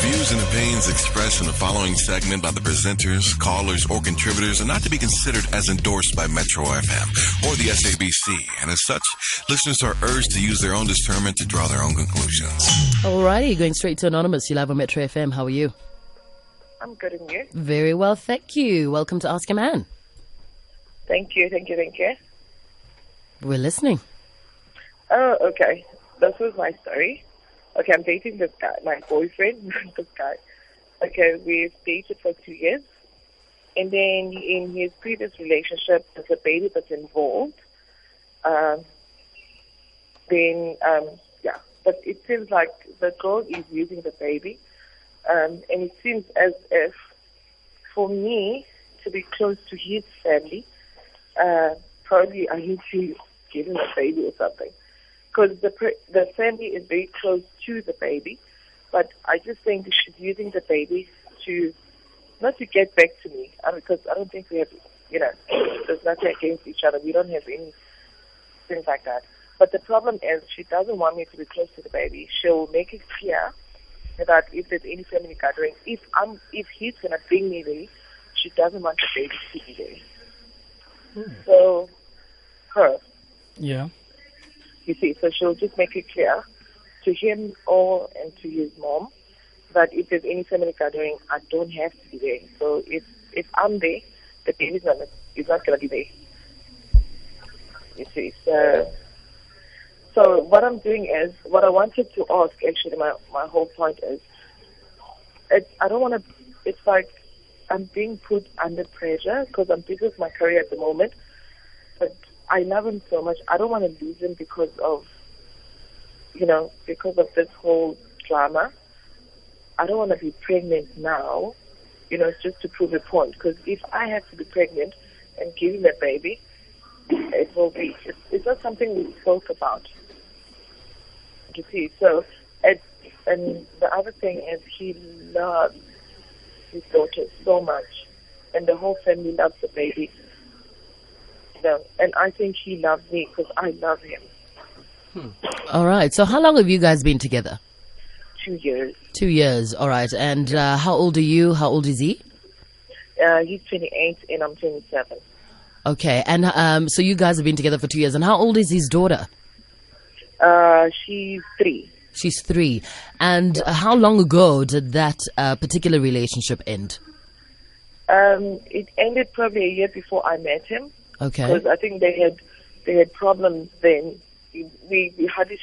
views and opinions expressed in the following segment by the presenters, callers, or contributors are not to be considered as endorsed by Metro FM or the SABC, and as such, listeners are urged to use their own discernment to draw their own conclusions. Alrighty, going straight to Anonymous. You live on Metro FM. How are you? I'm good and you? Very well, thank you. Welcome to Ask a Man. Thank you, thank you, thank you. We're listening. Oh, okay. This was my story. Okay, I'm dating this guy, my boyfriend, this guy. Okay, we've dated for two years. And then in his previous relationship, there's a baby that's involved. Um, then, um, yeah, but it seems like the girl is using the baby. Um, and it seems as if for me to be close to his family, uh, probably I need to give him a baby or something. Because the, the family is very close to the baby. But I just think she's using the baby to, not to get back to me, uh, because I don't think we have, you know, there's nothing against each other. We don't have any things like that. But the problem is she doesn't want me to be close to the baby. She'll make it clear that if there's any family gathering, if I'm, if he's gonna bring me there, she doesn't want the baby to be there. So, her, Yeah. You see, so she'll just make it clear to him or and to his mom that if there's any family gathering, I don't have to be there. So if if I'm there, the baby's not is not gonna be there. You see, so so what I'm doing is what I wanted to ask. Actually, my my whole point is, it's I don't want to. It's like I'm being put under pressure because I'm busy with my career at the moment, I love him so much. I don't want to lose him because of, you know, because of this whole drama. I don't want to be pregnant now, you know, it's just to prove a point. Because if I have to be pregnant and give him a baby, it will be. It's, it's not something we spoke about. You see, so it, and the other thing is he loves his daughter so much, and the whole family loves the baby. And I think he loves me because I love him. All right. So, how long have you guys been together? Two years. Two years. All right. And uh, how old are you? How old is he? Uh, he's 28 and I'm 27. Okay. And um, so you guys have been together for two years. And how old is his daughter? Uh, she's three. She's three. And uh, how long ago did that uh, particular relationship end? Um, it ended probably a year before I met him Okay. because I think they had they had problems then. We we hardly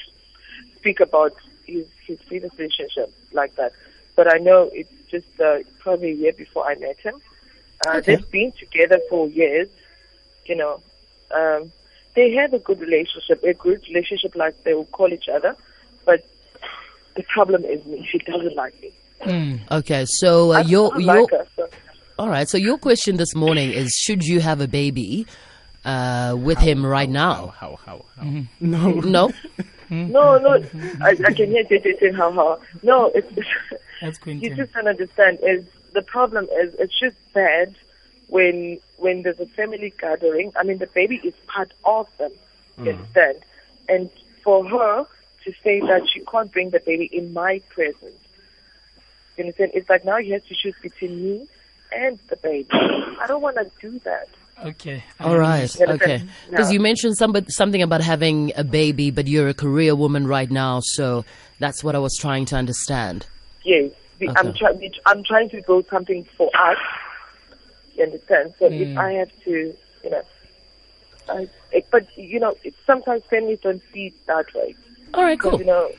speak about his his previous relationship like that, but I know it's just uh, probably a year before I met him. Uh, Okay. They've been together for years, you know. Um, they have a good relationship, a good relationship like they will call each other, but the problem is me. She doesn't like me. Okay. So uh, your your like her. So. all right. So your question this morning is: Should you have a baby uh, with him right now? How, how, how? Mm-hmm. No. No. Mm-hmm. No, no, I, I can hear JJ saying how how. No, it's That's you Quentin. just don't understand. Is the problem is it's just bad when when there's a family gathering. I mean, the baby is part of them. Mm. You understand? And for her to say that she can't bring the baby in my presence, you understand? It's like now you have to choose between me and the baby. I don't want to do that. Okay. All right. Yeah, Okay. Because yeah. you mentioned somebody, something about having a baby, but you're a career woman right now, so that's what I was trying to understand. Yes, we, I'm Okay. trying. I'm trying to build something for us. You understand? So if mm. I have to, you know, I, it, but you know, it, sometimes families don't see it that way. All right. Cool. You know,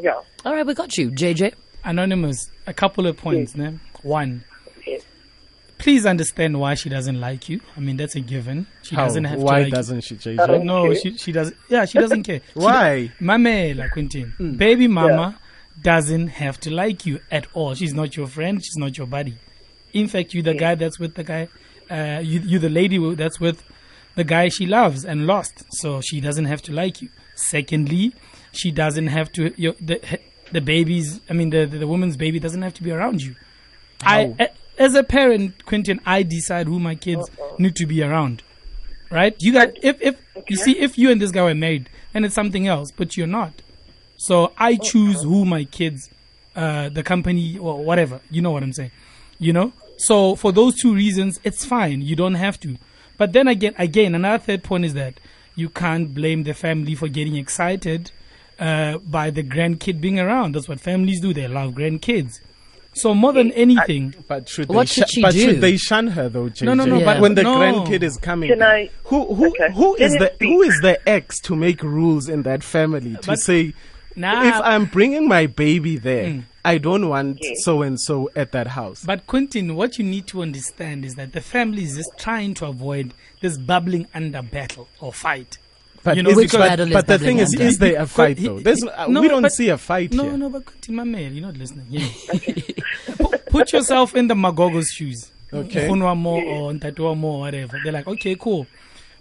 yeah. All right. We got you, JJ. Anonymous, a couple of points. Ne? One, yes. Please understand why she doesn't like you. I mean, that's a given. She How? doesn't have Why to like doesn't she, JJ? No, she she doesn't. Yeah, she doesn't care. Why? do- Mamela Quentin, hmm. baby mama doesn't have to like you at all. She's not your friend. She's not your buddy. In fact, you're the hmm. guy that's with the guy. Uh, you you're the lady that's with the guy she loves and lost. So she doesn't have to like you. Secondly, she doesn't have to. Your, the the baby's. I mean, the, the the woman's baby doesn't have to be around you. I, a- as a parent, Quentin, I decide who my kids need to be around. Right? You got if if you see if you and this guy were married, then it's something else, but you're not. So I choose who my kids uh, the company or whatever. You know what I'm saying? You know. So for those two reasons, it's fine. You don't have to. But then again, again, another third point is that you can't blame the family for getting excited uh, by the grandkid being around. That's what families do. They love grandkids. So more than anything, But should What they should sh- she but do? should they shun her though, JJ? No, no, no, Yeah. but when the no. grandkid is coming, Can I- who who Okay. who is Let the who is the ex to make rules in that family to But- say Nah. if I'm bringing my baby there, Mm. I don't want so and so at that house. But Quentin, what you need to understand is that the family is just trying to avoid this bubbling under battle or fight. But, you know, Which but, battle is but the thing is, under? is there a fight though? There's, he- uh, no, we don't but- see a fight No, here. no, but Quentin, my man, you're not listening. Yeah. Put yourself in the Magogo's shoes. Okay. Khunwa Mo or Ntatua Mo or whatever. They're like, okay, cool.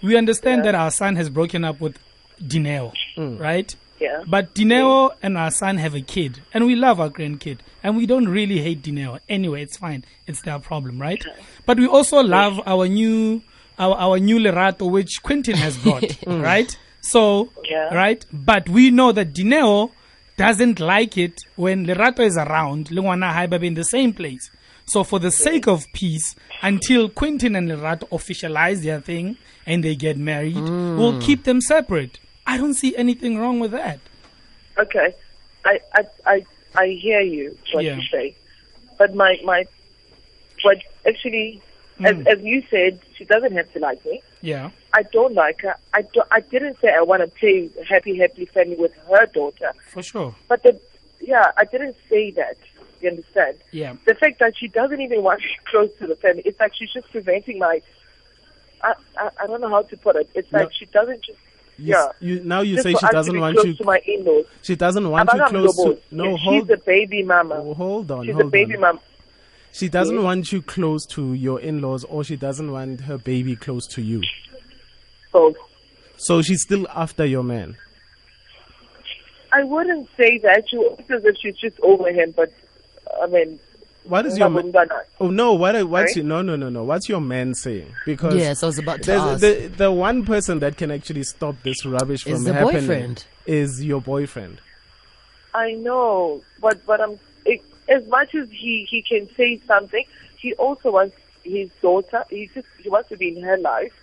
We understand that our son has broken up with Dineo, Mm. right? Yeah. But Dineo and our son have a kid, and we love our grandkid, and we don't really hate Dineo. Anyway, it's fine. It's their problem, right? But we also love our new, our, our new Lerato, which Quentin has brought, mm. right? So, Yeah. right? But we know that Dineo doesn't like it when Lerato is around, Lungwana Haibabe in the same place. So, for the mm. sake of peace, until Quentin and Lerato officialize their thing and they get married, mm. we'll keep them separate. I don't see anything wrong with that. Okay, I I I, I hear you what Yeah. you say, but my my what actually, as Mm. as you said, she doesn't have to like me. Yeah. I don't like her. I do, I didn't say I want to play happy happy family with her daughter, For sure. but the yeah, I didn't say that. You understand? Yeah. The fact that she doesn't even want me close to the family, it's like she's just preventing my. I I, I don't know how to put it. It's No. like she doesn't just. You, yeah. you now you just say she doesn't want close you. to my in-laws. She doesn't want you close to. No, Yeah, hold. she's the baby mama. hold on, She's hold the baby on. mama. She doesn't Yes. want you close to your in-laws, or she doesn't want her baby close to you. So So she's still after your man. I wouldn't say that. She looks as if she's just over him, but I mean, What is your man? Oh no! What? What's Sorry? your, no no no no? What's your man saying? Because Yes, I was about to there's- ask. the the one person that can actually stop this rubbish from Is the happening boyfriend. is your boyfriend. I know, but but I'm it, as much as he he can say something, he also wants his daughter. He just he wants to be in her life,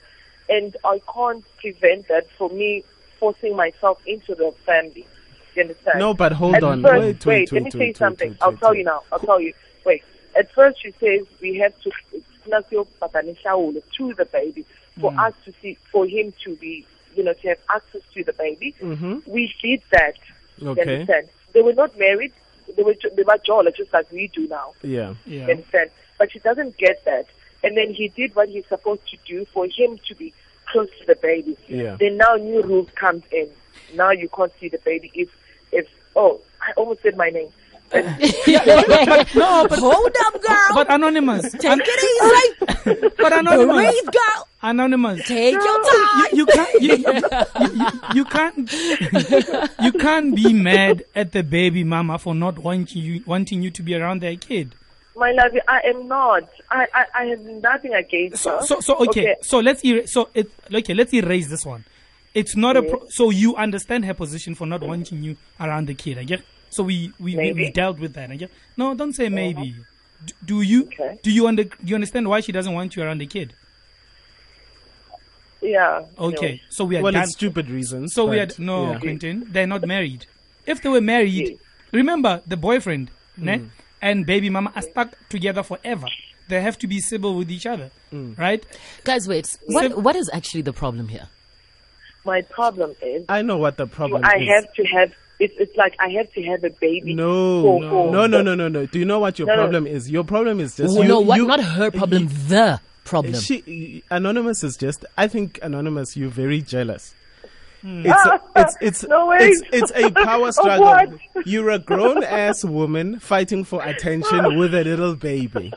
and I can't prevent that for me forcing myself into the family. You understand? No, but hold At on. First, Wait, wait, let wait, me wait, say wait, something. wait, I'll tell you now. I'll tell you. Wait. At first, she says we have to to the baby for us to see, for him to be, you know, to have access to the baby. Mhm. We did that. You Okay. understand? They were not married. They were they were jola just like we do now. Yeah. Yeah. You understand? But she doesn't get that. And then he did what he's supposed to do for him to be close to the baby. Yeah. Then now new rules comes in. Now you can't see the baby if if oh I almost said my name. No, but Hold up, girl. but anonymous. Take it easy. But anonymous. Breathe, girl. Anonymous. Take your time. You, you can't. You, you, you, you can't. You can't be mad at the baby mama for not wanting you wanting you to be around their kid. My love, I am not. I, I, I have nothing against So her. so so okay. So let's er- so it okay. Let's erase this one. It's not a pro- so you understand her position for not wanting you around the kid. I get. So we we, we, we dealt with that. I get. No, don't say maybe. D- Do you Okay. do you under do you understand why she doesn't want you around the kid? Yeah. Okay, anyway. so we are Well, done. it's stupid reasons. So we but, had no yeah. Quentin. They're not married. If they were married, Yes. remember the boyfriend Mm. ne, and baby mama are stuck together forever. They have to be civil with each other, Mm. right? Guys, wait. What, what is actually the problem here? My problem is I know what the problem I is. I have to have. It's, it's like I have to have a baby. no, for- no, for- no, no, no, no, no. Do you know what your No, no. problem is? Your problem is just Oh, you, no, what? you- not her problem. the problem. She, anonymous is just. I think anonymous. You're very jealous. Hmm. It's a, it's it's No it's it's a power struggle. You're a grown ass woman fighting for attention with a little baby.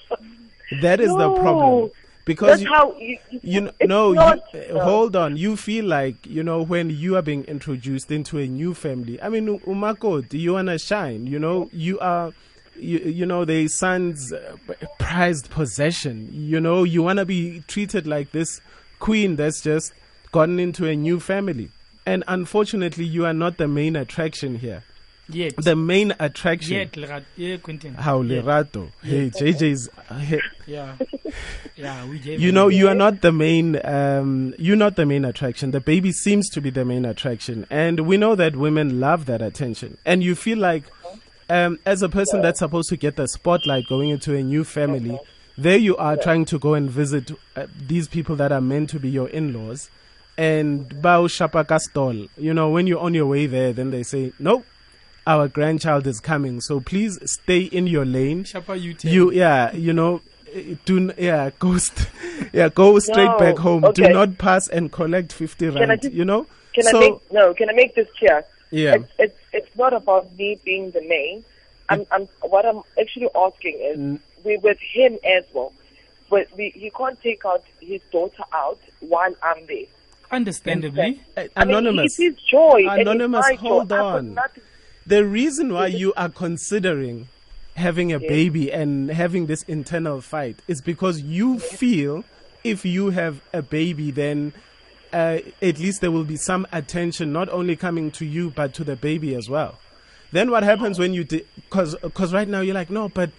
That is the problem. Because That's you, how you. you kn- it's no, not- you, uh, hold on. You feel like you know when you are being introduced into a new family. I mean, Umako, do you wanna shine? You know, you are. You, you know the son's uh, prized possession. You know you wanna be treated like this queen that's just gotten into a new family. And unfortunately, you are not the main attraction here. Yet. the main attraction. Yet, Lerat- yeah, Quentin. How. Lerato. Hey, JJ's. Hey, Yeah. Yeah, we gave you know, you are not the main. Um, you're not the main attraction. The baby seems to be the main attraction, and we know that women love that attention. And you feel like, um, as a person that's supposed to get the spotlight going into a new family, there you are trying to go and visit uh, these people that are meant to be your in-laws, and bao shapaka stall. You know, when you're on your way there, then they say, nope. Our grandchild is coming, so please stay in your lane. Shapa, you tell You yeah, you know, do yeah, go st- yeah, go straight No, back home. Do not pass and collect fifty rand. just- you know, Can so I make no? Can I make this clear? yeah, It's, it's it's not about me being the main. I'm, I'm what I'm actually asking is Mm. we with him as well. But we, he can't take out his daughter out while I'm there. Understandably. I mean, anonymous. it's his joy. Anonymous, my joy. hold on. The reason why you are considering having a baby and having this internal fight is because you feel if you have a baby, then uh, at least there will be some attention not only coming to you but to the baby as well. Then what happens when you because because right now you're like no, but